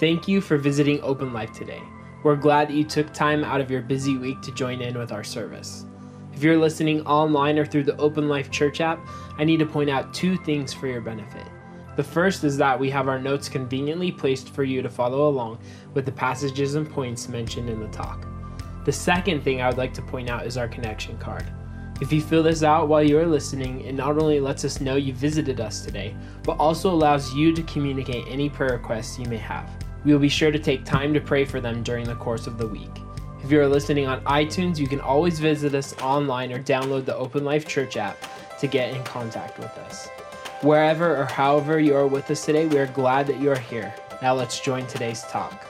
Thank you for visiting Open Life today. We're glad that you took time out of your busy week to join in with our service. If you're listening online or through the Open Life Church app, I need to point out two things for your benefit. The first is that we have our notes conveniently placed for you to follow along with the passages and points mentioned in the talk. The second thing I would like to point out is our connection card. If you fill this out while you are listening, it not only lets us know you visited us today, but also allows you to communicate any prayer requests you may have. We will be sure to take time to pray for them during the course of the week. If you are listening on iTunes, you can always visit us online or download the Open Life Church app to get in contact with us. Wherever or however you are with us today, we are glad that you are here. Now let's join today's talk.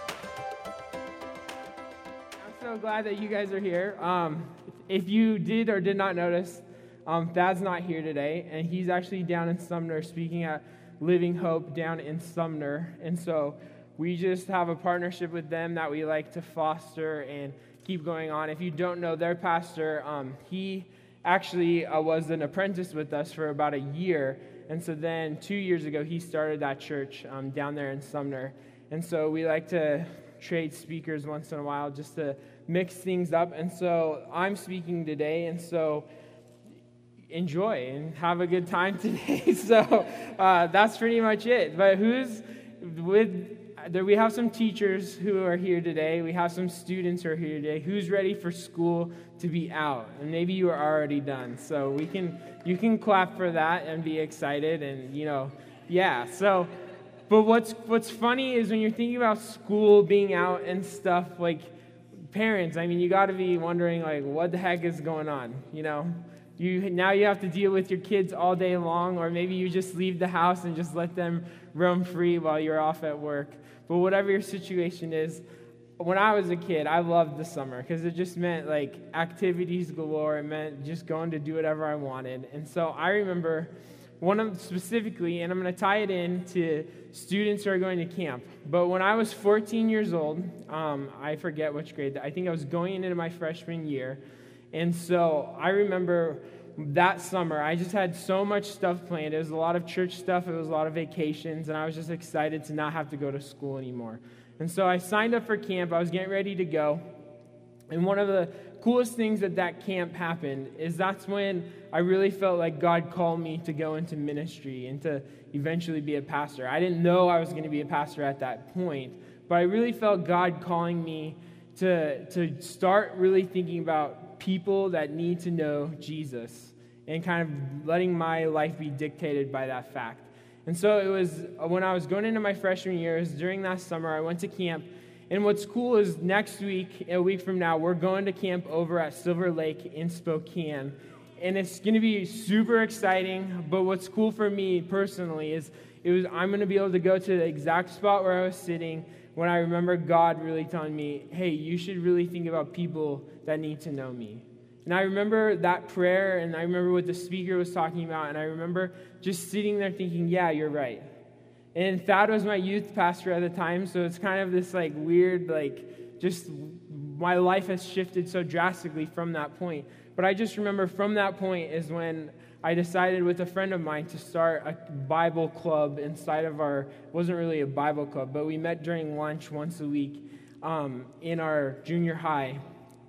I'm so glad that you guys are here. Um, if you did or did not notice, um, Thad's not here today, and he's actually down in Sumner speaking at Living Hope down in Sumner. And so we just have a partnership with them that we like to foster and keep going on. If you don't know their pastor, um, he actually uh, was an apprentice with us for about a year. And so then two years ago, he started that church um, down there in Sumner. And so we like to trade speakers once in a while just to mix things up. And so I'm speaking today, and so enjoy and have a good time today. so uh, that's pretty much it. But who's with Uh, there, we have some teachers who are here today. We have some students who are here today. Who's ready for school to be out? And maybe you are already done. So we can you can clap for that and be excited and you know, yeah. So but what's what's funny is when you're thinking about school being out and stuff like parents, I mean, you got to be wondering like what the heck is going on, you know? You, now you have to deal with your kids all day long, or maybe you just leave the house and just let them roam free while you're off at work. But whatever your situation is, when I was a kid, I loved the summer because it just meant like activities galore. It meant just going to do whatever I wanted. And so I remember one of specifically, and I'm going to tie it in to students who are going to camp. But when I was 14 years old, um, I forget which grade, I think I was going into my freshman year. And so I remember that summer, I just had so much stuff planned. It was a lot of church stuff, it was a lot of vacations, and I was just excited to not have to go to school anymore. And so I signed up for camp. I was getting ready to go. And one of the coolest things that that camp happened is that's when I really felt like God called me to go into ministry and to eventually be a pastor. I didn't know I was going to be a pastor at that point, but I really felt God calling me to, to start really thinking about people that need to know Jesus and kind of letting my life be dictated by that fact. And so it was uh, when I was going into my freshman years, during that summer, I went to camp. And what's cool is next week, a week from now, we're going to camp over at Silver Lake in Spokane. And it's going to be super exciting. But what's cool for me personally is it was I'm going to be able to go to the exact spot where I was sitting when I remember God really telling me, hey, you should really think about people that need to know me. And I remember that prayer, and I remember what the speaker was talking about, and I remember just sitting there thinking, yeah, you're right. And Thad was my youth pastor at the time, so it's kind of this like weird, like, just my life has shifted so drastically from that point. But I just remember from that point is when I decided with a friend of mine to start a Bible club inside of our, wasn't really a Bible club, but we met during lunch once a week um, in our junior high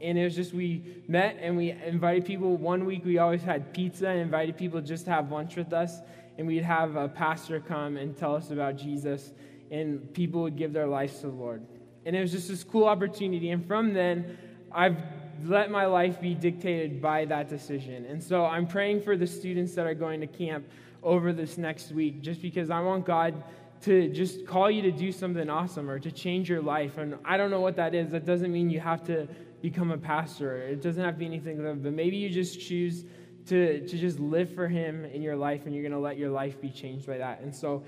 and it was just we met and we invited people. One week we always had pizza and invited people just to have lunch with us, and we'd have a pastor come and tell us about Jesus, and people would give their lives to the Lord. And it was just this cool opportunity. And from then, I've let my life be dictated by that decision. And so I'm praying for the students that are going to camp over this next week, just because I want God to just call you to do something awesome or to change your life. And I don't know what that is. That doesn't mean you have to become a pastor. It doesn't have to be anything, but maybe you just choose to, to just live for Him in your life and you're going to let your life be changed by that. And so,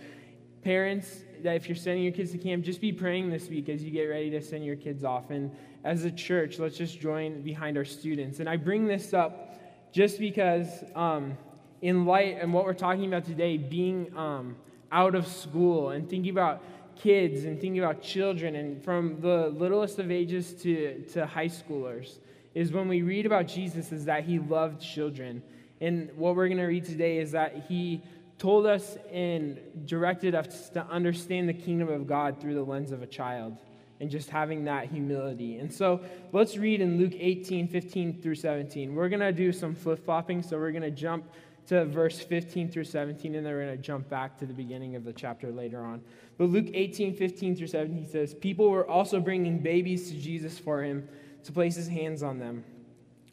parents, that if you're sending your kids to camp, just be praying this week as you get ready to send your kids off. And as a church, let's just join behind our students. And I bring this up just because, um, in light and what we're talking about today, being um, out of school and thinking about kids and thinking about children and from the littlest of ages to, to high schoolers is when we read about Jesus is that he loved children. And what we're going to read today is that he told us and directed us to understand the kingdom of God through the lens of a child and just having that humility. And so let's read in Luke 18, 15 through 17. We're going to do some flip flopping, so we're going to jump to verse 15 through 17, and then we're going to jump back to the beginning of the chapter later on. But Luke 18, 15 through 17 says, People were also bringing babies to Jesus for him to place his hands on them.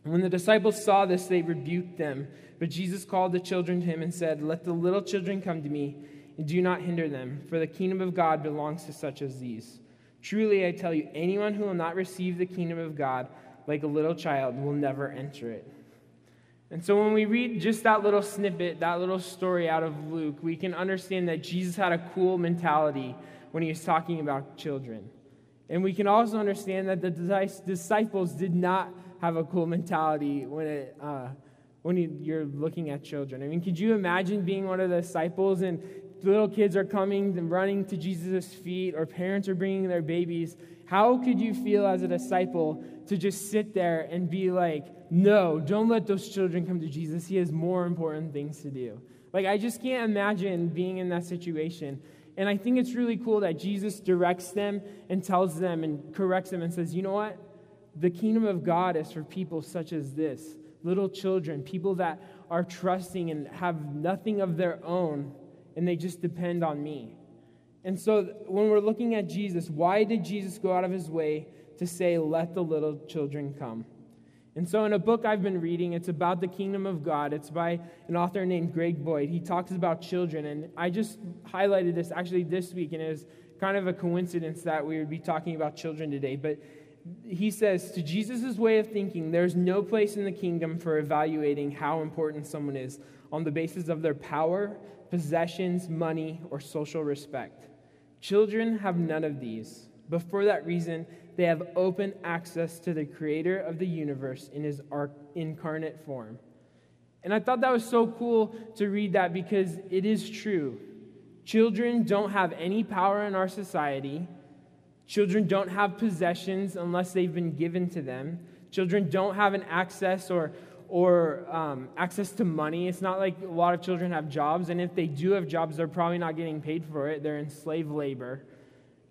When the disciples saw this, they rebuked them. But Jesus called the children to him and said, Let the little children come to me, and do not hinder them, for the kingdom of God belongs to such as these. Truly, I tell you, anyone who will not receive the kingdom of God like a little child will never enter it. And so, when we read just that little snippet, that little story out of Luke, we can understand that Jesus had a cool mentality when he was talking about children. And we can also understand that the disciples did not have a cool mentality when, it, uh, when you're looking at children. I mean, could you imagine being one of the disciples and little kids are coming and running to Jesus' feet, or parents are bringing their babies? How could you feel as a disciple to just sit there and be like, no, don't let those children come to Jesus. He has more important things to do. Like, I just can't imagine being in that situation. And I think it's really cool that Jesus directs them and tells them and corrects them and says, you know what? The kingdom of God is for people such as this little children, people that are trusting and have nothing of their own, and they just depend on me. And so when we're looking at Jesus, why did Jesus go out of his way to say, Let the little children come? And so, in a book I've been reading, it's about the kingdom of God. It's by an author named Greg Boyd. He talks about children. And I just highlighted this actually this week, and it was kind of a coincidence that we would be talking about children today. But he says, to Jesus' way of thinking, there's no place in the kingdom for evaluating how important someone is on the basis of their power, possessions, money, or social respect. Children have none of these. But for that reason, they have open access to the creator of the universe in his incarnate form. And I thought that was so cool to read that because it is true. Children don't have any power in our society. Children don't have possessions unless they've been given to them. Children don't have an access or, or um, access to money. It's not like a lot of children have jobs, and if they do have jobs, they're probably not getting paid for it. They're in slave labor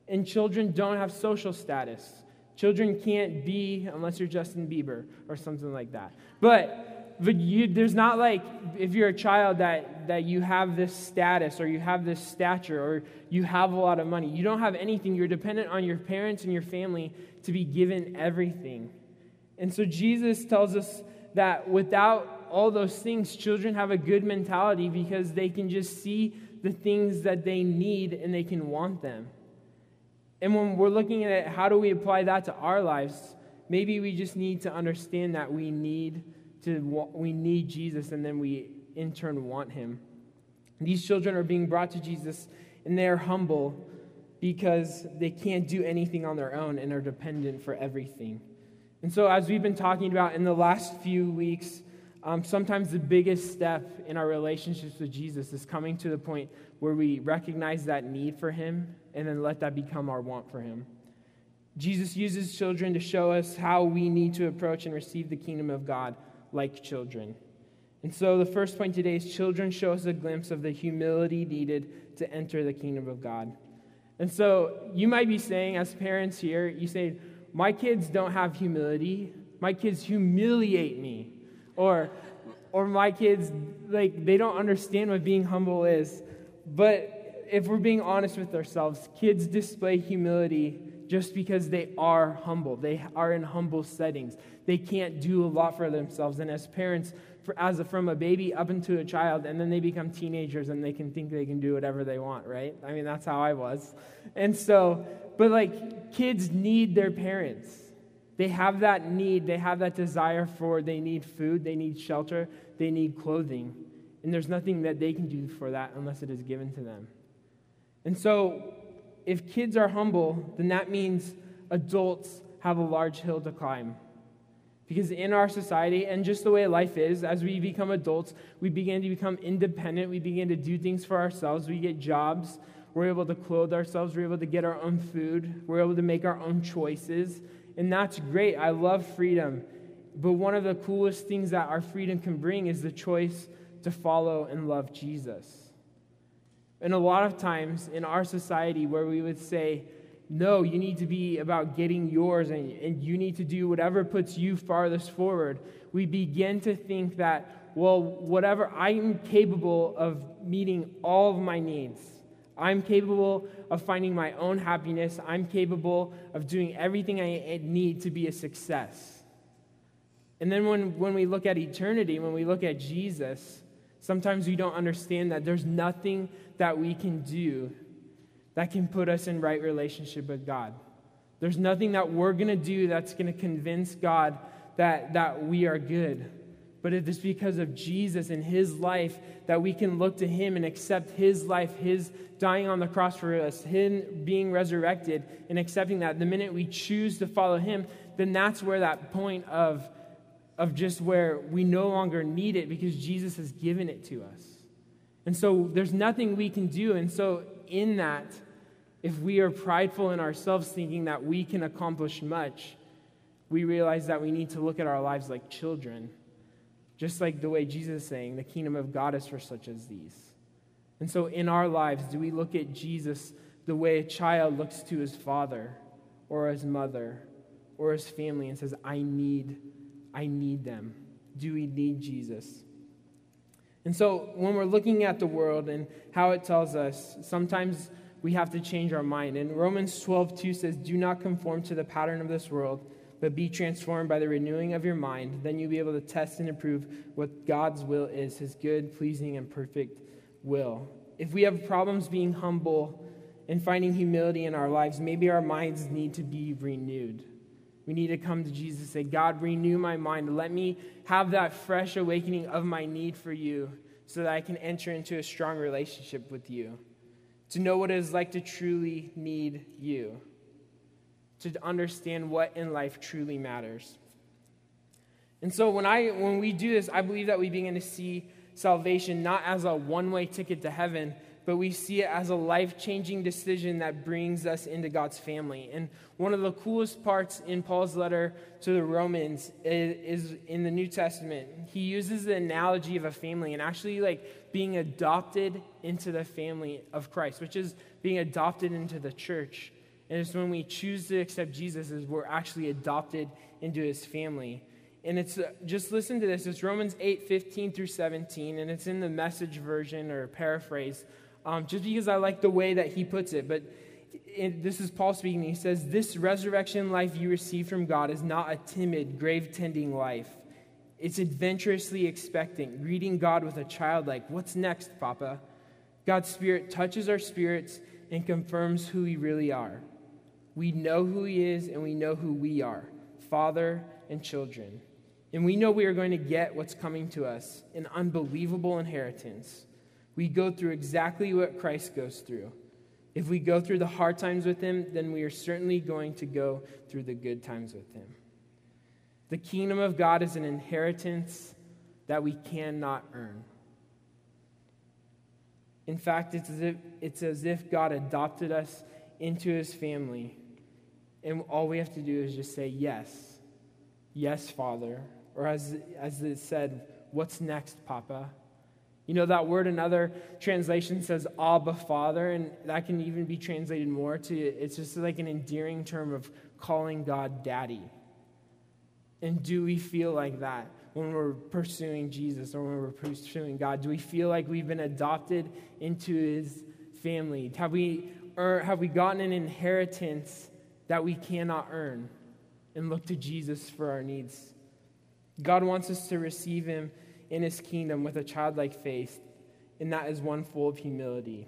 and children don't have social status. Children can't be unless you're Justin Bieber or something like that. But, but you, there's not like if you're a child that, that you have this status or you have this stature or you have a lot of money. You don't have anything. You're dependent on your parents and your family to be given everything. And so Jesus tells us that without all those things, children have a good mentality because they can just see the things that they need and they can want them. And when we're looking at how do we apply that to our lives? Maybe we just need to understand that we need to we need Jesus and then we in turn want him. These children are being brought to Jesus and they are humble because they can't do anything on their own and are dependent for everything. And so, as we've been talking about in the last few weeks, um, sometimes the biggest step in our relationships with Jesus is coming to the point where we recognize that need for Him and then let that become our want for Him. Jesus uses children to show us how we need to approach and receive the kingdom of God like children. And so the first point today is children show us a glimpse of the humility needed to enter the kingdom of God. And so you might be saying, as parents here, you say, My kids don't have humility. My kids humiliate me. Or, or my kids, like, they don't understand what being humble is. But if we're being honest with ourselves, kids display humility just because they are humble. They are in humble settings. They can't do a lot for themselves. And as parents, for, as a, from a baby up into a child, and then they become teenagers and they can think they can do whatever they want, right? I mean, that's how I was. And so, but like kids need their parents. They have that need, they have that desire for, they need food, they need shelter, they need clothing. And there's nothing that they can do for that unless it is given to them. And so, if kids are humble, then that means adults have a large hill to climb. Because in our society, and just the way life is, as we become adults, we begin to become independent. We begin to do things for ourselves. We get jobs. We're able to clothe ourselves. We're able to get our own food. We're able to make our own choices. And that's great. I love freedom. But one of the coolest things that our freedom can bring is the choice to follow and love Jesus. And a lot of times in our society, where we would say, no, you need to be about getting yours and, and you need to do whatever puts you farthest forward, we begin to think that, well, whatever, I'm capable of meeting all of my needs. I'm capable of finding my own happiness. I'm capable of doing everything I need to be a success. And then when, when we look at eternity, when we look at Jesus, sometimes we don't understand that there's nothing that we can do that can put us in right relationship with God. There's nothing that we're going to do that's going to convince God that, that we are good. But it is because of Jesus and his life that we can look to him and accept his life, his dying on the cross for us, him being resurrected, and accepting that. The minute we choose to follow him, then that's where that point of, of just where we no longer need it because Jesus has given it to us. And so there's nothing we can do. And so, in that, if we are prideful in ourselves, thinking that we can accomplish much, we realize that we need to look at our lives like children just like the way Jesus is saying, the kingdom of God is for such as these. And so in our lives, do we look at Jesus the way a child looks to his father or his mother or his family and says, I need, I need them? Do we need Jesus? And so when we're looking at the world and how it tells us, sometimes we have to change our mind. And Romans 12, 2 says, Do not conform to the pattern of this world but be transformed by the renewing of your mind. Then you'll be able to test and approve what God's will is, his good, pleasing, and perfect will. If we have problems being humble and finding humility in our lives, maybe our minds need to be renewed. We need to come to Jesus and say, God, renew my mind. Let me have that fresh awakening of my need for you so that I can enter into a strong relationship with you. To know what it is like to truly need you to understand what in life truly matters. And so when I when we do this, I believe that we begin to see salvation not as a one-way ticket to heaven, but we see it as a life-changing decision that brings us into God's family. And one of the coolest parts in Paul's letter to the Romans is, is in the New Testament. He uses the analogy of a family and actually like being adopted into the family of Christ, which is being adopted into the church. And it's when we choose to accept Jesus we're actually adopted into his family. And it's uh, just listen to this. It's Romans 8, 15 through 17, and it's in the message version or paraphrase, um, just because I like the way that he puts it. But it, this is Paul speaking. He says, This resurrection life you receive from God is not a timid, grave tending life. It's adventurously expecting, greeting God with a child like, What's next, Papa? God's Spirit touches our spirits and confirms who we really are. We know who He is and we know who we are Father and children. And we know we are going to get what's coming to us an unbelievable inheritance. We go through exactly what Christ goes through. If we go through the hard times with Him, then we are certainly going to go through the good times with Him. The kingdom of God is an inheritance that we cannot earn. In fact, it's as if, it's as if God adopted us into His family and all we have to do is just say, Yes. Yes, Father. Or as, as it said, What's next, Papa? You know, that word another translation says Abba Father, and that can even be translated more to it's just like an endearing term of calling God Daddy. And do we feel like that when we're pursuing Jesus or when we're pursuing God? Do we feel like we've been adopted into his family? Have we, or have we gotten an inheritance that we cannot earn and look to Jesus for our needs. God wants us to receive him in his kingdom with a childlike faith, and that is one full of humility.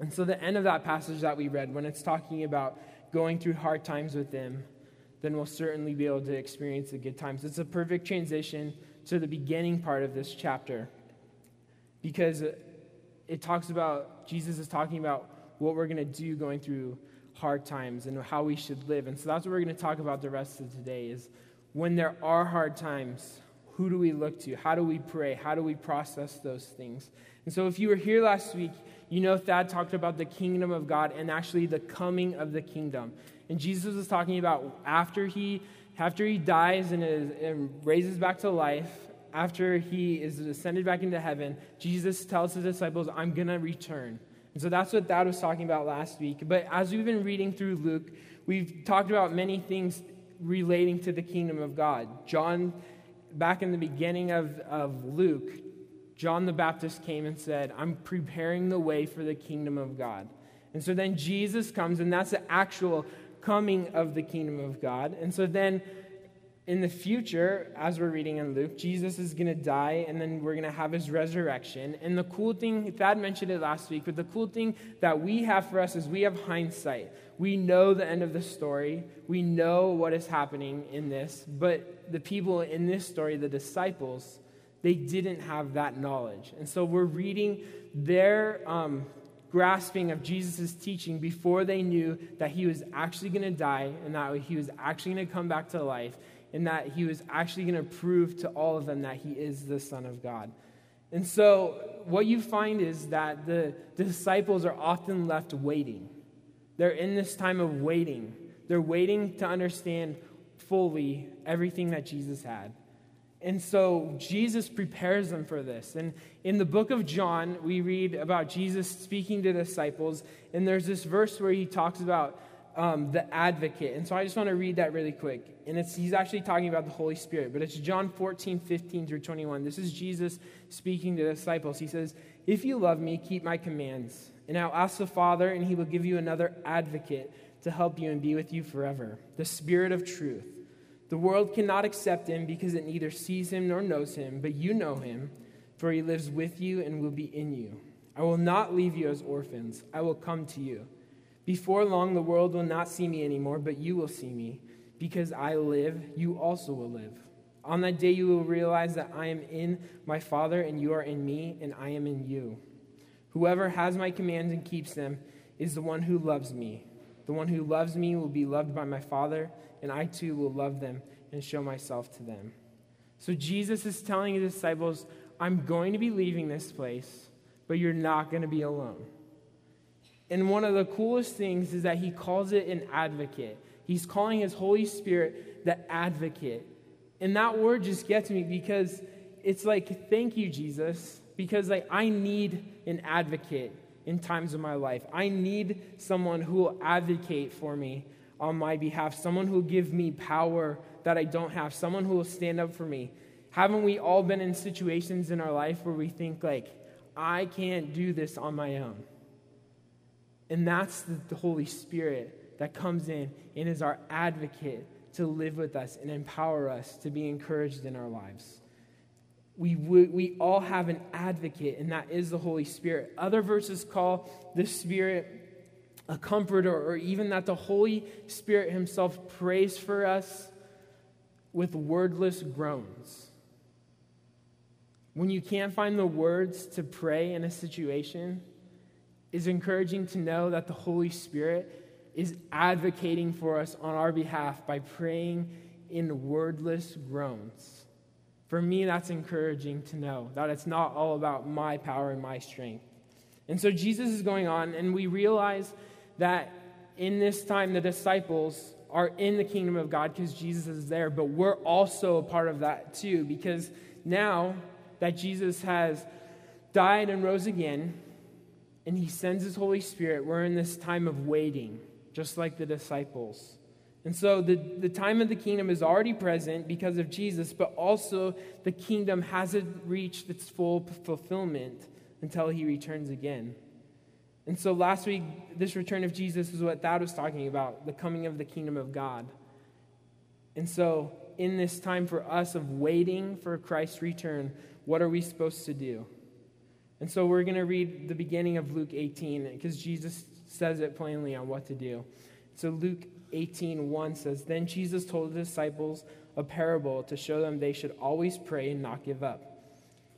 And so, the end of that passage that we read, when it's talking about going through hard times with him, then we'll certainly be able to experience the good times. It's a perfect transition to the beginning part of this chapter because it talks about, Jesus is talking about what we're going to do going through hard times and how we should live. And so that's what we're going to talk about the rest of today is when there are hard times, who do we look to? How do we pray? How do we process those things? And so if you were here last week, you know Thad talked about the kingdom of God and actually the coming of the kingdom. And Jesus was talking about after he after he dies and, is, and raises back to life, after he is ascended back into heaven, Jesus tells his disciples, I'm going to return. And so that's what Thad was talking about last week. But as we've been reading through Luke, we've talked about many things relating to the kingdom of God. John, back in the beginning of, of Luke, John the Baptist came and said, I'm preparing the way for the kingdom of God. And so then Jesus comes, and that's the actual coming of the kingdom of God. And so then in the future, as we're reading in Luke, Jesus is going to die and then we're going to have his resurrection. And the cool thing, Thad mentioned it last week, but the cool thing that we have for us is we have hindsight. We know the end of the story, we know what is happening in this, but the people in this story, the disciples, they didn't have that knowledge. And so we're reading their um, grasping of Jesus' teaching before they knew that he was actually going to die and that he was actually going to come back to life and that he was actually going to prove to all of them that he is the Son of God. And so, what you find is that the disciples are often left waiting. They're in this time of waiting. They're waiting to understand fully everything that Jesus had. And so Jesus prepares them for this. And in the book of John, we read about Jesus speaking to disciples, and there's this verse where he talks about um, the advocate. And so I just want to read that really quick. And it's, he's actually talking about the Holy Spirit, but it's John 14, 15 through 21. This is Jesus speaking to the disciples. He says, If you love me, keep my commands. And I'll ask the Father, and he will give you another advocate to help you and be with you forever the Spirit of truth. The world cannot accept him because it neither sees him nor knows him, but you know him, for he lives with you and will be in you. I will not leave you as orphans, I will come to you. Before long, the world will not see me anymore, but you will see me. Because I live, you also will live. On that day, you will realize that I am in my Father, and you are in me, and I am in you. Whoever has my commands and keeps them is the one who loves me. The one who loves me will be loved by my Father, and I too will love them and show myself to them. So Jesus is telling his disciples, I'm going to be leaving this place, but you're not going to be alone. And one of the coolest things is that he calls it an advocate. He's calling his Holy Spirit the advocate. And that word just gets me because it's like, thank you, Jesus, because like I need an advocate in times of my life. I need someone who will advocate for me on my behalf, someone who will give me power that I don't have, someone who will stand up for me. Haven't we all been in situations in our life where we think like, I can't do this on my own? And that's the, the Holy Spirit that comes in and is our advocate to live with us and empower us to be encouraged in our lives. We, we, all have an advocate, and that is the Holy Spirit. Other verses call the Spirit a comforter, or even that the Holy Spirit Himself prays for us with wordless groans. When you can't find the words to pray in a situation, is encouraging to know that the Holy Spirit is advocating for us on our behalf by praying in wordless groans. For me, that's encouraging to know that it's not all about my power and my strength. And so Jesus is going on, and we realize that in this time, the disciples are in the kingdom of God because Jesus is there, but we're also a part of that too, because now that Jesus has died and rose again, and he sends his Holy Spirit, we're in this time of waiting, just like the disciples. And so the, the time of the kingdom is already present because of Jesus, but also the kingdom hasn't reached its full fulfillment until he returns again. And so last week, this return of Jesus is what Thad was talking about the coming of the kingdom of God. And so, in this time for us of waiting for Christ's return, what are we supposed to do? And so we're going to read the beginning of Luke 18 because Jesus says it plainly on what to do. So Luke 18 1 says, Then Jesus told the disciples a parable to show them they should always pray and not give up.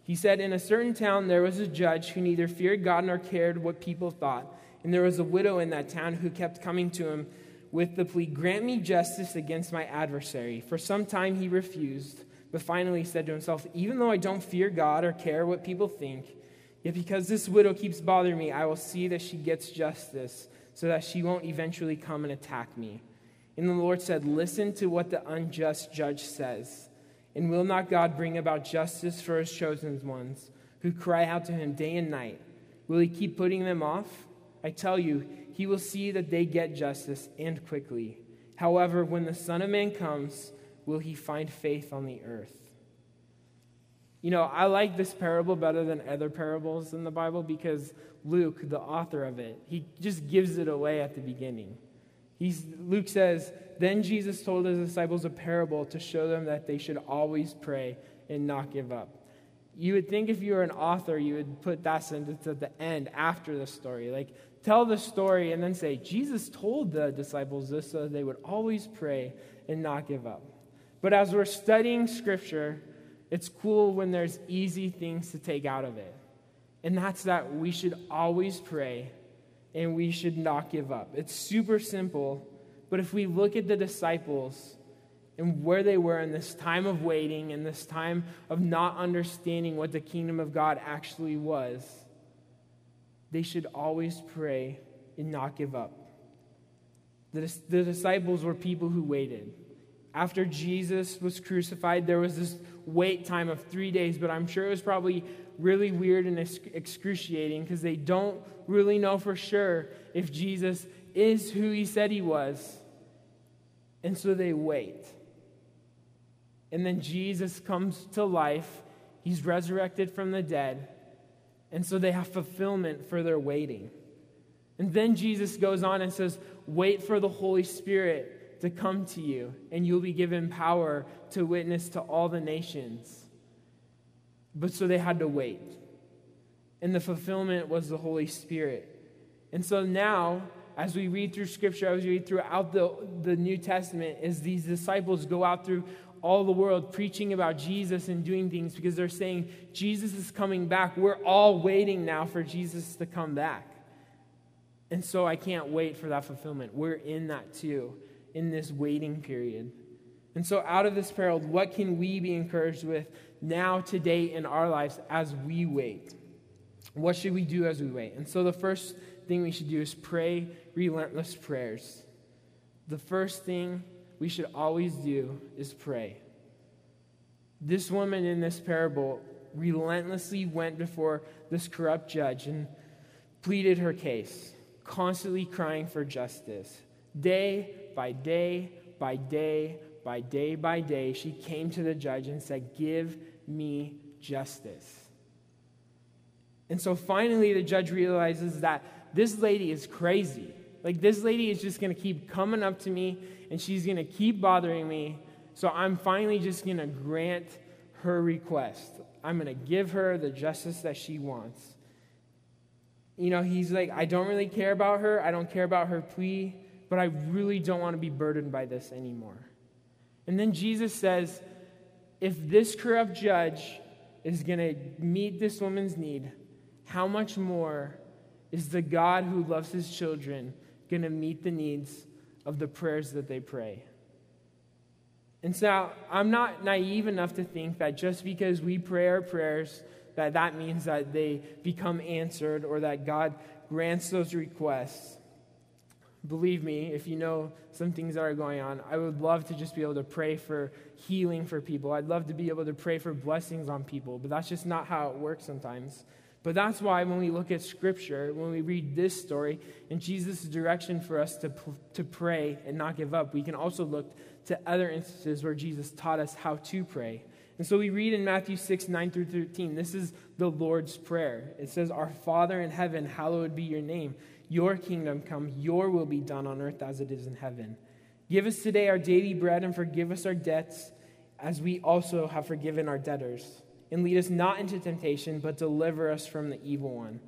He said, In a certain town there was a judge who neither feared God nor cared what people thought. And there was a widow in that town who kept coming to him with the plea, Grant me justice against my adversary. For some time he refused, but finally said to himself, Even though I don't fear God or care what people think, Yet because this widow keeps bothering me, I will see that she gets justice so that she won't eventually come and attack me. And the Lord said, Listen to what the unjust judge says. And will not God bring about justice for his chosen ones who cry out to him day and night? Will he keep putting them off? I tell you, he will see that they get justice and quickly. However, when the Son of Man comes, will he find faith on the earth? You know, I like this parable better than other parables in the Bible because Luke, the author of it, he just gives it away at the beginning. He's, Luke says, Then Jesus told his disciples a parable to show them that they should always pray and not give up. You would think if you were an author, you would put that sentence at the end after the story. Like, tell the story and then say, Jesus told the disciples this so they would always pray and not give up. But as we're studying Scripture, it's cool when there's easy things to take out of it. And that's that we should always pray and we should not give up. It's super simple, but if we look at the disciples and where they were in this time of waiting and this time of not understanding what the kingdom of God actually was, they should always pray and not give up. The, the disciples were people who waited after Jesus was crucified, there was this wait time of three days, but I'm sure it was probably really weird and excruciating because they don't really know for sure if Jesus is who he said he was. And so they wait. And then Jesus comes to life, he's resurrected from the dead. And so they have fulfillment for their waiting. And then Jesus goes on and says, Wait for the Holy Spirit to come to you, and you'll be given power to witness to all the nations. But so they had to wait. And the fulfillment was the Holy Spirit. And so now, as we read through Scripture, as we read throughout the, the New Testament, as these disciples go out through all the world preaching about Jesus and doing things because they're saying, Jesus is coming back. We're all waiting now for Jesus to come back. And so I can't wait for that fulfillment. We're in that too in this waiting period. And so, out of this parable, what can we be encouraged with now, today, in our lives as we wait? What should we do as we wait? And so, the first thing we should do is pray relentless prayers. The first thing we should always do is pray. This woman in this parable relentlessly went before this corrupt judge and pleaded her case, constantly crying for justice. Day by day by day by day by day, she came to the judge and said, Give me justice. And so finally, the judge realizes that this lady is crazy. Like, this lady is just going to keep coming up to me and she's going to keep bothering me. So I'm finally just going to grant her request. I'm going to give her the justice that she wants. You know, he's like, I don't really care about her. I don't care about her plea but I really don't want to be burdened by this anymore. And then Jesus says, if this corrupt judge is going to meet this woman's need, how much more is the God who loves his children going to meet the needs of the prayers that they pray? And so I'm not naive enough to think that just because we pray our prayers, that that means that they become answered or that God grants those requests. Believe me, if you know some things that are going on, I would love to just be able to pray for healing for people. I'd love to be able to pray for blessings on people, but that's just not how it works sometimes. But that's why when we look at Scripture, when we read this story and Jesus' direction for us to, to pray and not give up, we can also look to other instances where Jesus taught us how to pray. And so we read in Matthew 6, 9 through 13, this is the Lord's Prayer. It says, Our Father in heaven, hallowed be your name. Your kingdom come, your will be done on earth as it is in heaven. Give us today our daily bread and forgive us our debts as we also have forgiven our debtors. And lead us not into temptation, but deliver us from the evil one.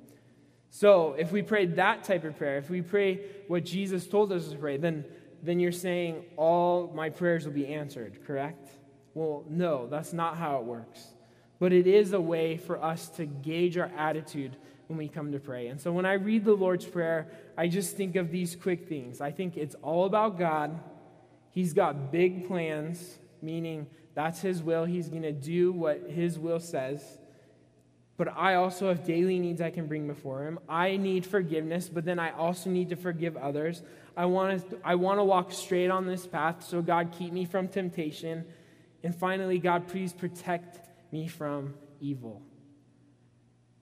So, if we pray that type of prayer, if we pray what Jesus told us to pray, then, then you're saying all my prayers will be answered, correct? Well, no, that's not how it works. But it is a way for us to gauge our attitude when we come to pray. And so when I read the Lord's Prayer, I just think of these quick things. I think it's all about God. He's got big plans, meaning that's His will. He's going to do what His will says. But I also have daily needs I can bring before Him. I need forgiveness, but then I also need to forgive others. I want to, I want to walk straight on this path, so God, keep me from temptation. And finally, God, please protect me from evil.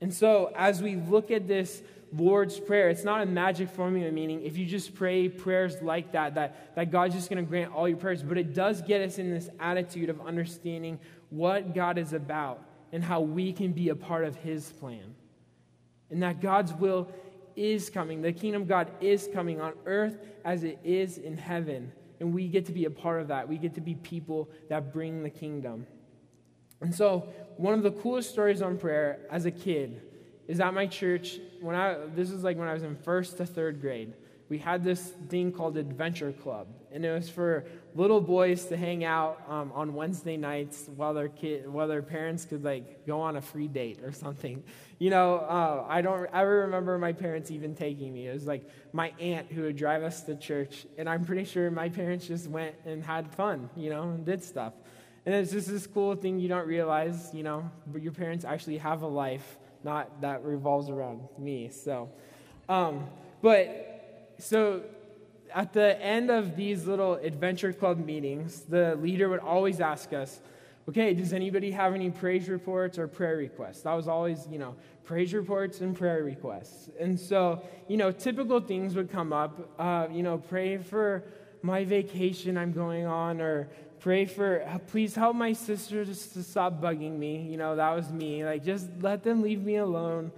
And so, as we look at this Lord's Prayer, it's not a magic formula, meaning if you just pray prayers like that, that, that God's just going to grant all your prayers. But it does get us in this attitude of understanding what God is about and how we can be a part of His plan. And that God's will is coming. The kingdom of God is coming on earth as it is in heaven. And we get to be a part of that. We get to be people that bring the kingdom. And so, one of the coolest stories on prayer as a kid is at my church. When I this is like when I was in first to third grade, we had this thing called Adventure Club, and it was for little boys to hang out um, on Wednesday nights while their kid, while their parents could like go on a free date or something. You know, uh, I don't ever remember my parents even taking me. It was like my aunt who would drive us to church, and I'm pretty sure my parents just went and had fun, you know, and did stuff. And it's just this cool thing you don't realize, you know, but your parents actually have a life, not that revolves around me. So, um, but so at the end of these little adventure club meetings, the leader would always ask us, okay, does anybody have any praise reports or prayer requests? That was always, you know, praise reports and prayer requests. And so, you know, typical things would come up, uh, you know, pray for my vacation I'm going on, or pray for, please help my sister just to stop bugging me. You know, that was me. Like, just let them leave me alone.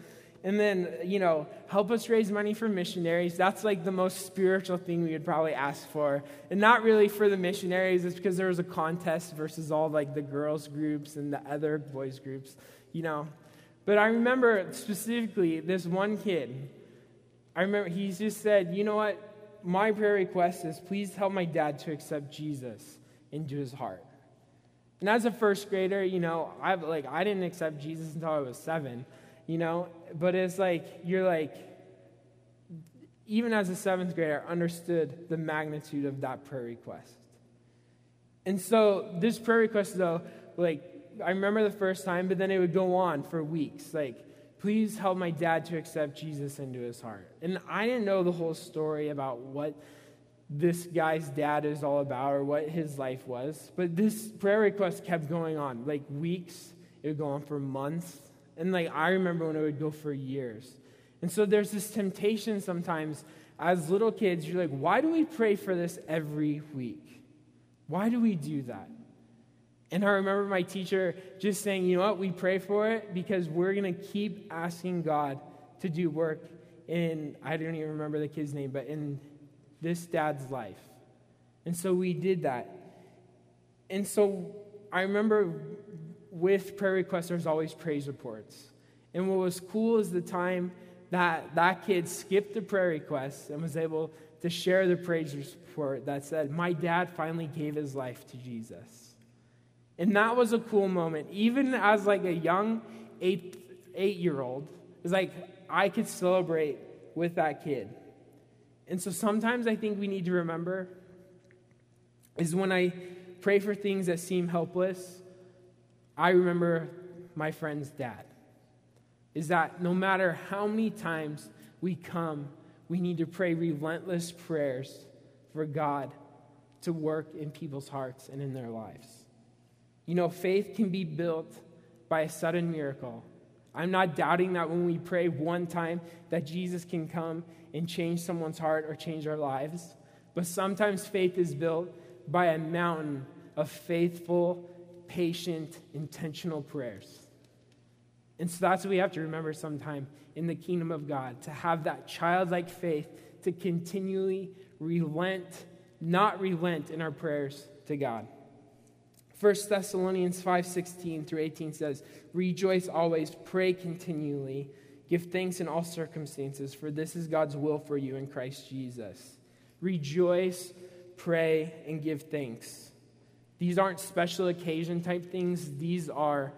And then, you know, help us raise money for missionaries. That's like the most spiritual thing we would probably ask for. And not really for the missionaries, it's because there was a contest versus all like the girls' groups and the other boys' groups, you know. But I remember specifically this one kid. I remember he just said, you know what? My prayer request is please help my dad to accept Jesus into his heart. And as a first grader, you know, I like I didn't accept Jesus until I was seven, you know, but it's like you're like even as a seventh grader, I understood the magnitude of that prayer request. And so this prayer request though, like I remember the first time, but then it would go on for weeks. Like, please help my dad to accept Jesus into his heart. And I didn't know the whole story about what this guy's dad is all about or what his life was. But this prayer request kept going on, like weeks. It would go on for months. And like I remember when it would go for years. And so there's this temptation sometimes as little kids, you're like, why do we pray for this every week? Why do we do that? And I remember my teacher just saying, you know what, we pray for it because we're going to keep asking God to do work in, I don't even remember the kid's name, but in this dad's life. And so we did that. And so I remember with prayer requests, there's always praise reports. And what was cool is the time that that kid skipped the prayer request and was able to share the praise report that said, My dad finally gave his life to Jesus. And that was a cool moment. Even as like a young eight, eight year old, it's like I could celebrate with that kid. And so sometimes I think we need to remember is when I pray for things that seem helpless, I remember my friend's dad. Is that no matter how many times we come, we need to pray relentless prayers for God to work in people's hearts and in their lives. You know, faith can be built by a sudden miracle. I'm not doubting that when we pray one time that Jesus can come and change someone's heart or change our lives. But sometimes faith is built by a mountain of faithful, patient, intentional prayers. And so that's what we have to remember sometime in the kingdom of God to have that childlike faith to continually relent, not relent in our prayers to God. 1 Thessalonians 5:16 through 18 says, "Rejoice always, pray continually, give thanks in all circumstances, for this is God's will for you in Christ Jesus." Rejoice, pray, and give thanks. These aren't special occasion type things, these are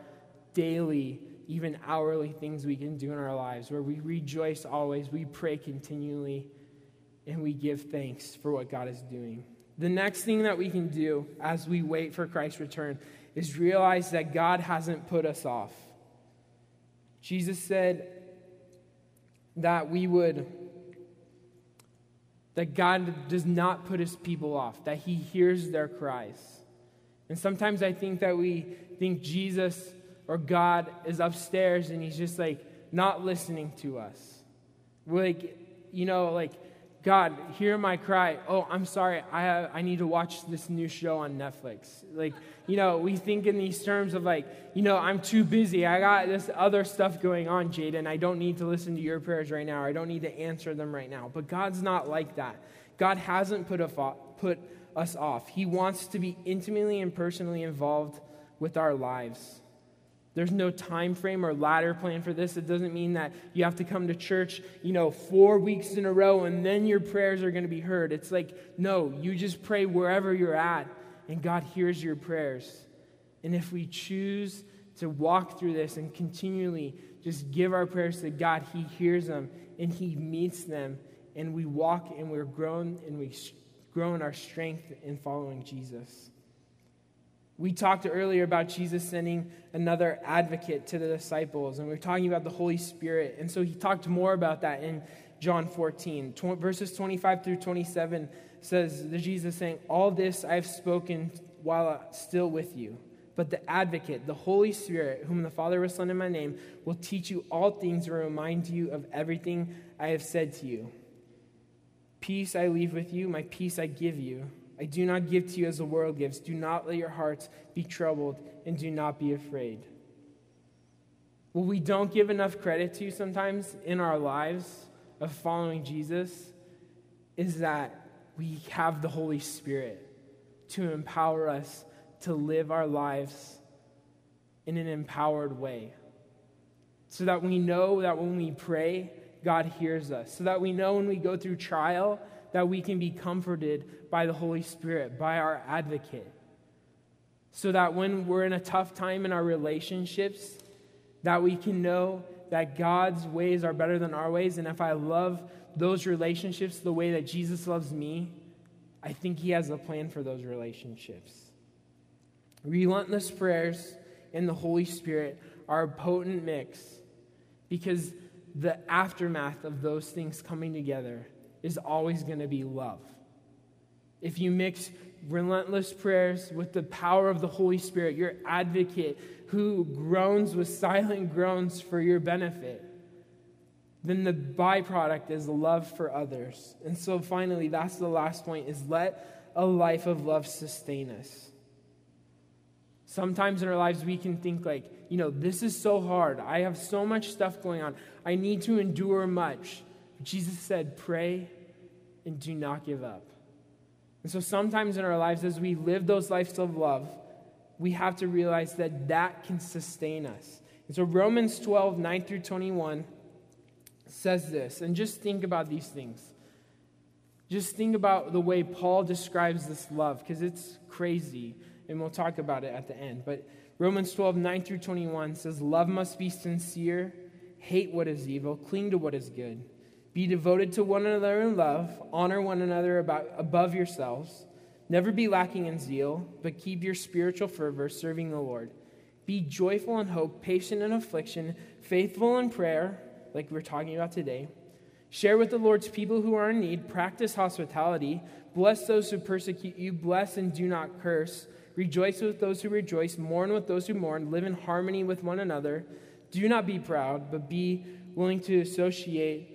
daily, even hourly things we can do in our lives where we rejoice always, we pray continually, and we give thanks for what God is doing. The next thing that we can do as we wait for Christ's return is realize that God hasn't put us off. Jesus said that we would, that God does not put his people off, that he hears their cries. And sometimes I think that we think Jesus or God is upstairs and he's just like not listening to us. Like, you know, like, God, hear my cry. Oh, I'm sorry. I, have, I need to watch this new show on Netflix. Like, you know, we think in these terms of like, you know, I'm too busy. I got this other stuff going on, Jaden. I don't need to listen to your prayers right now. I don't need to answer them right now. But God's not like that. God hasn't put, fo- put us off. He wants to be intimately and personally involved with our lives. There's no time frame or ladder plan for this. It doesn't mean that you have to come to church, you know, 4 weeks in a row and then your prayers are going to be heard. It's like no, you just pray wherever you're at and God hears your prayers. And if we choose to walk through this and continually just give our prayers to God, he hears them and he meets them and we walk and we're grown and we grow in our strength in following Jesus. We talked earlier about Jesus sending another advocate to the disciples, and we are talking about the Holy Spirit. And so he talked more about that in John 14. Tw- verses 25 through 27 says, the Jesus saying, All this I have spoken while still with you. But the advocate, the Holy Spirit, whom the Father will send in my name, will teach you all things and remind you of everything I have said to you. Peace I leave with you, my peace I give you. I do not give to you as the world gives. Do not let your hearts be troubled, and do not be afraid. What we don't give enough credit to sometimes in our lives of following Jesus is that we have the Holy Spirit to empower us to live our lives in an empowered way. So that we know that when we pray, God hears us. So that we know when we go through trial, that we can be comforted by the Holy Spirit, by our advocate. So that when we're in a tough time in our relationships, that we can know that God's ways are better than our ways. And if I love those relationships the way that Jesus loves me, I think He has a plan for those relationships. Relentless prayers and the Holy Spirit are a potent mix because the aftermath of those things coming together is always going to be love. If you mix relentless prayers with the power of the Holy Spirit, your advocate who groans with silent groans for your benefit, then the byproduct is love for others. And so finally, that's the last point is let a life of love sustain us. Sometimes in our lives we can think like, you know, this is so hard. I have so much stuff going on. I need to endure much. Jesus said, pray and do not give up. And so sometimes in our lives, as we live those lives of love, we have to realize that that can sustain us. And so Romans 12, 9 through 21 says this, and just think about these things. Just think about the way Paul describes this love, because it's crazy, and we'll talk about it at the end. But Romans 12, 9 through 21 says, Love must be sincere, hate what is evil, cling to what is good. Be devoted to one another in love, honor one another about, above yourselves. Never be lacking in zeal, but keep your spiritual fervor serving the Lord. Be joyful in hope, patient in affliction, faithful in prayer, like we're talking about today. Share with the Lord's people who are in need. Practice hospitality. Bless those who persecute you. Bless and do not curse. Rejoice with those who rejoice. Mourn with those who mourn. Live in harmony with one another. Do not be proud, but be willing to associate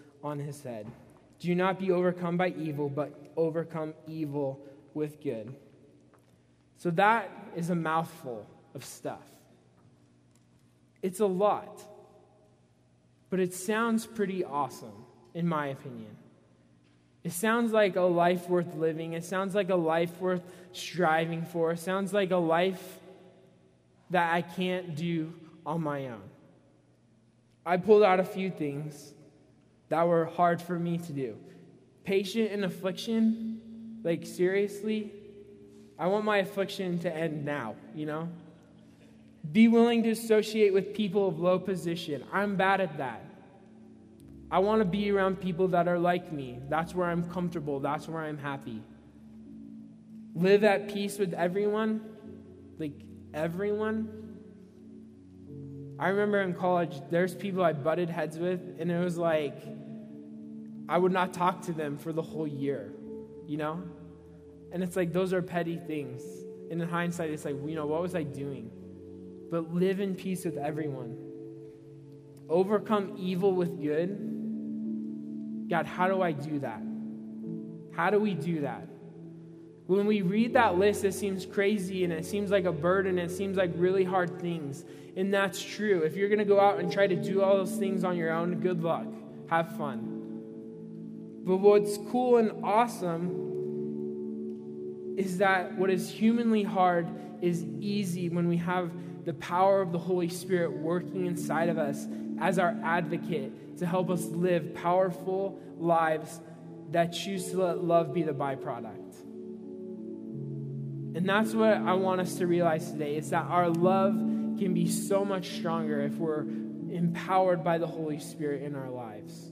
on his head. Do not be overcome by evil, but overcome evil with good. So that is a mouthful of stuff. It's a lot, but it sounds pretty awesome, in my opinion. It sounds like a life worth living. It sounds like a life worth striving for. It sounds like a life that I can't do on my own. I pulled out a few things that were hard for me to do. Patient in affliction, like seriously, I want my affliction to end now, you know? Be willing to associate with people of low position. I'm bad at that. I want to be around people that are like me. That's where I'm comfortable. That's where I'm happy. Live at peace with everyone. Like everyone. I remember in college, there's people I butted heads with, and it was like I would not talk to them for the whole year, you know? And it's like those are petty things. And in hindsight, it's like, you know, what was I doing? But live in peace with everyone. Overcome evil with good God, how do I do that? How do we do that? When we read that list, it seems crazy and it seems like a burden. It seems like really hard things. And that's true. If you're going to go out and try to do all those things on your own, good luck. Have fun. But what's cool and awesome is that what is humanly hard is easy when we have the power of the Holy Spirit working inside of us as our advocate to help us live powerful lives that choose to let love be the byproduct. And that's what I want us to realize today is that our love can be so much stronger if we're empowered by the Holy Spirit in our lives.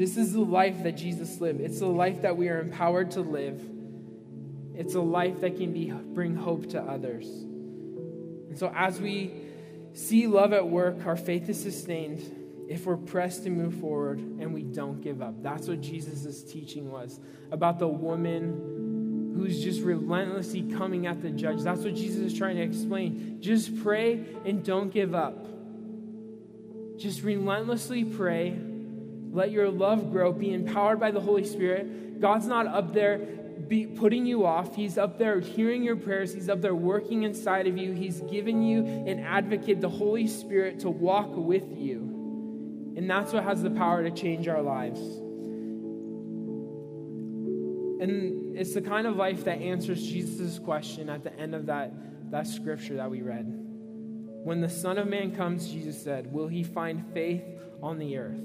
This is the life that Jesus lived. It's the life that we are empowered to live. It's a life that can be, bring hope to others. And so as we see love at work, our faith is sustained if we're pressed to move forward and we don't give up. That's what Jesus' teaching was about the woman who's just relentlessly coming at the judge. That's what Jesus is trying to explain. Just pray and don't give up. Just relentlessly pray. Let your love grow. Be empowered by the Holy Spirit. God's not up there be putting you off. He's up there hearing your prayers. He's up there working inside of you. He's given you an advocate, the Holy Spirit, to walk with you. And that's what has the power to change our lives. And it's the kind of life that answers Jesus' question at the end of that, that scripture that we read. When the Son of Man comes, Jesus said, Will he find faith on the earth?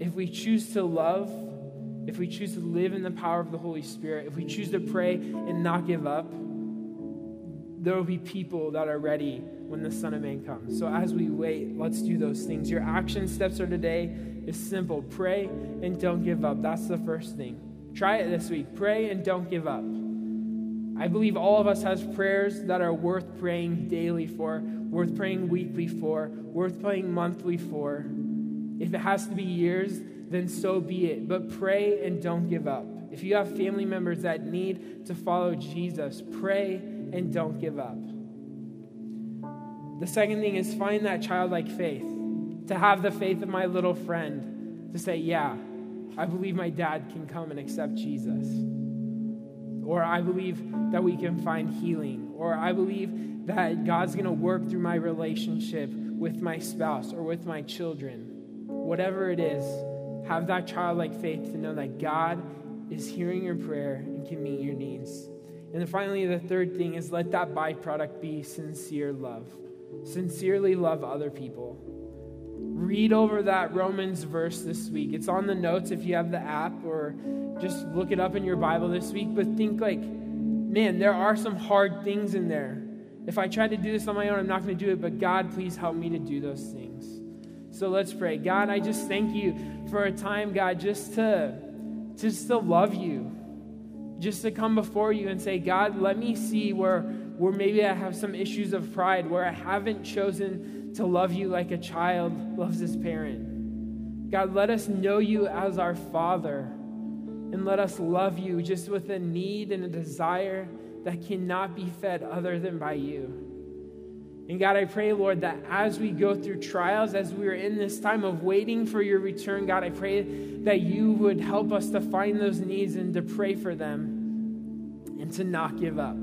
If we choose to love, if we choose to live in the power of the Holy Spirit, if we choose to pray and not give up, there will be people that are ready when the Son of Man comes. So as we wait, let's do those things. Your action steps for today is simple pray and don't give up. That's the first thing. Try it this week. Pray and don't give up. I believe all of us has prayers that are worth praying daily for, worth praying weekly for, worth praying monthly for. If it has to be years, then so be it. But pray and don't give up. If you have family members that need to follow Jesus, pray and don't give up. The second thing is find that childlike faith. To have the faith of my little friend to say, Yeah, I believe my dad can come and accept Jesus. Or I believe that we can find healing. Or I believe that God's going to work through my relationship with my spouse or with my children. Whatever it is, have that childlike faith to know that God is hearing your prayer and can meet your needs. And then finally, the third thing is let that byproduct be sincere love. Sincerely love other people. Read over that Romans verse this week. It's on the notes if you have the app, or just look it up in your Bible this week. But think like, man, there are some hard things in there. If I try to do this on my own, I'm not going to do it. But God, please help me to do those things. So let's pray. God, I just thank you for a time, God, just to just to love you. Just to come before you and say, God, let me see where where maybe I have some issues of pride, where I haven't chosen to love you like a child loves his parent. God, let us know you as our Father and let us love you just with a need and a desire that cannot be fed other than by you. And God, I pray, Lord, that as we go through trials, as we are in this time of waiting for your return, God, I pray that you would help us to find those needs and to pray for them and to not give up.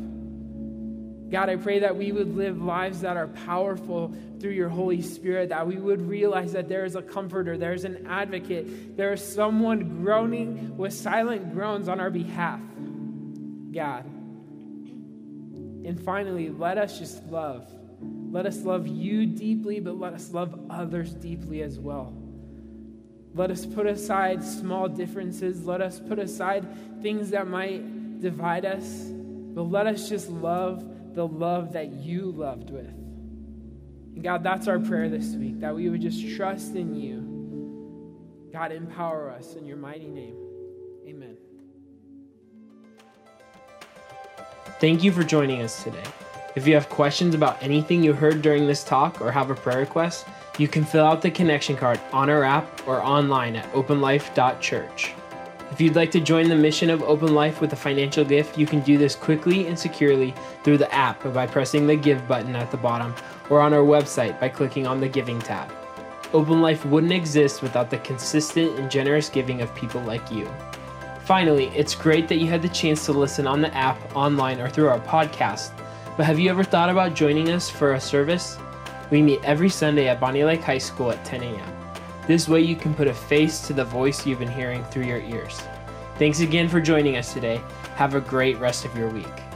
God, I pray that we would live lives that are powerful through your Holy Spirit, that we would realize that there is a comforter, there's an advocate, there is someone groaning with silent groans on our behalf. God. And finally, let us just love. Let us love you deeply, but let us love others deeply as well. Let us put aside small differences. Let us put aside things that might divide us, but let us just love the love that you loved with. And God, that's our prayer this week, that we would just trust in you. God, empower us in your mighty name. Amen. Thank you for joining us today. If you have questions about anything you heard during this talk or have a prayer request, you can fill out the connection card on our app or online at openlife.church. If you'd like to join the mission of Open Life with a financial gift, you can do this quickly and securely through the app by pressing the Give button at the bottom or on our website by clicking on the Giving tab. Open Life wouldn't exist without the consistent and generous giving of people like you. Finally, it's great that you had the chance to listen on the app, online, or through our podcast. But have you ever thought about joining us for a service? We meet every Sunday at Bonney Lake High School at 10 a.m. This way you can put a face to the voice you've been hearing through your ears. Thanks again for joining us today. Have a great rest of your week.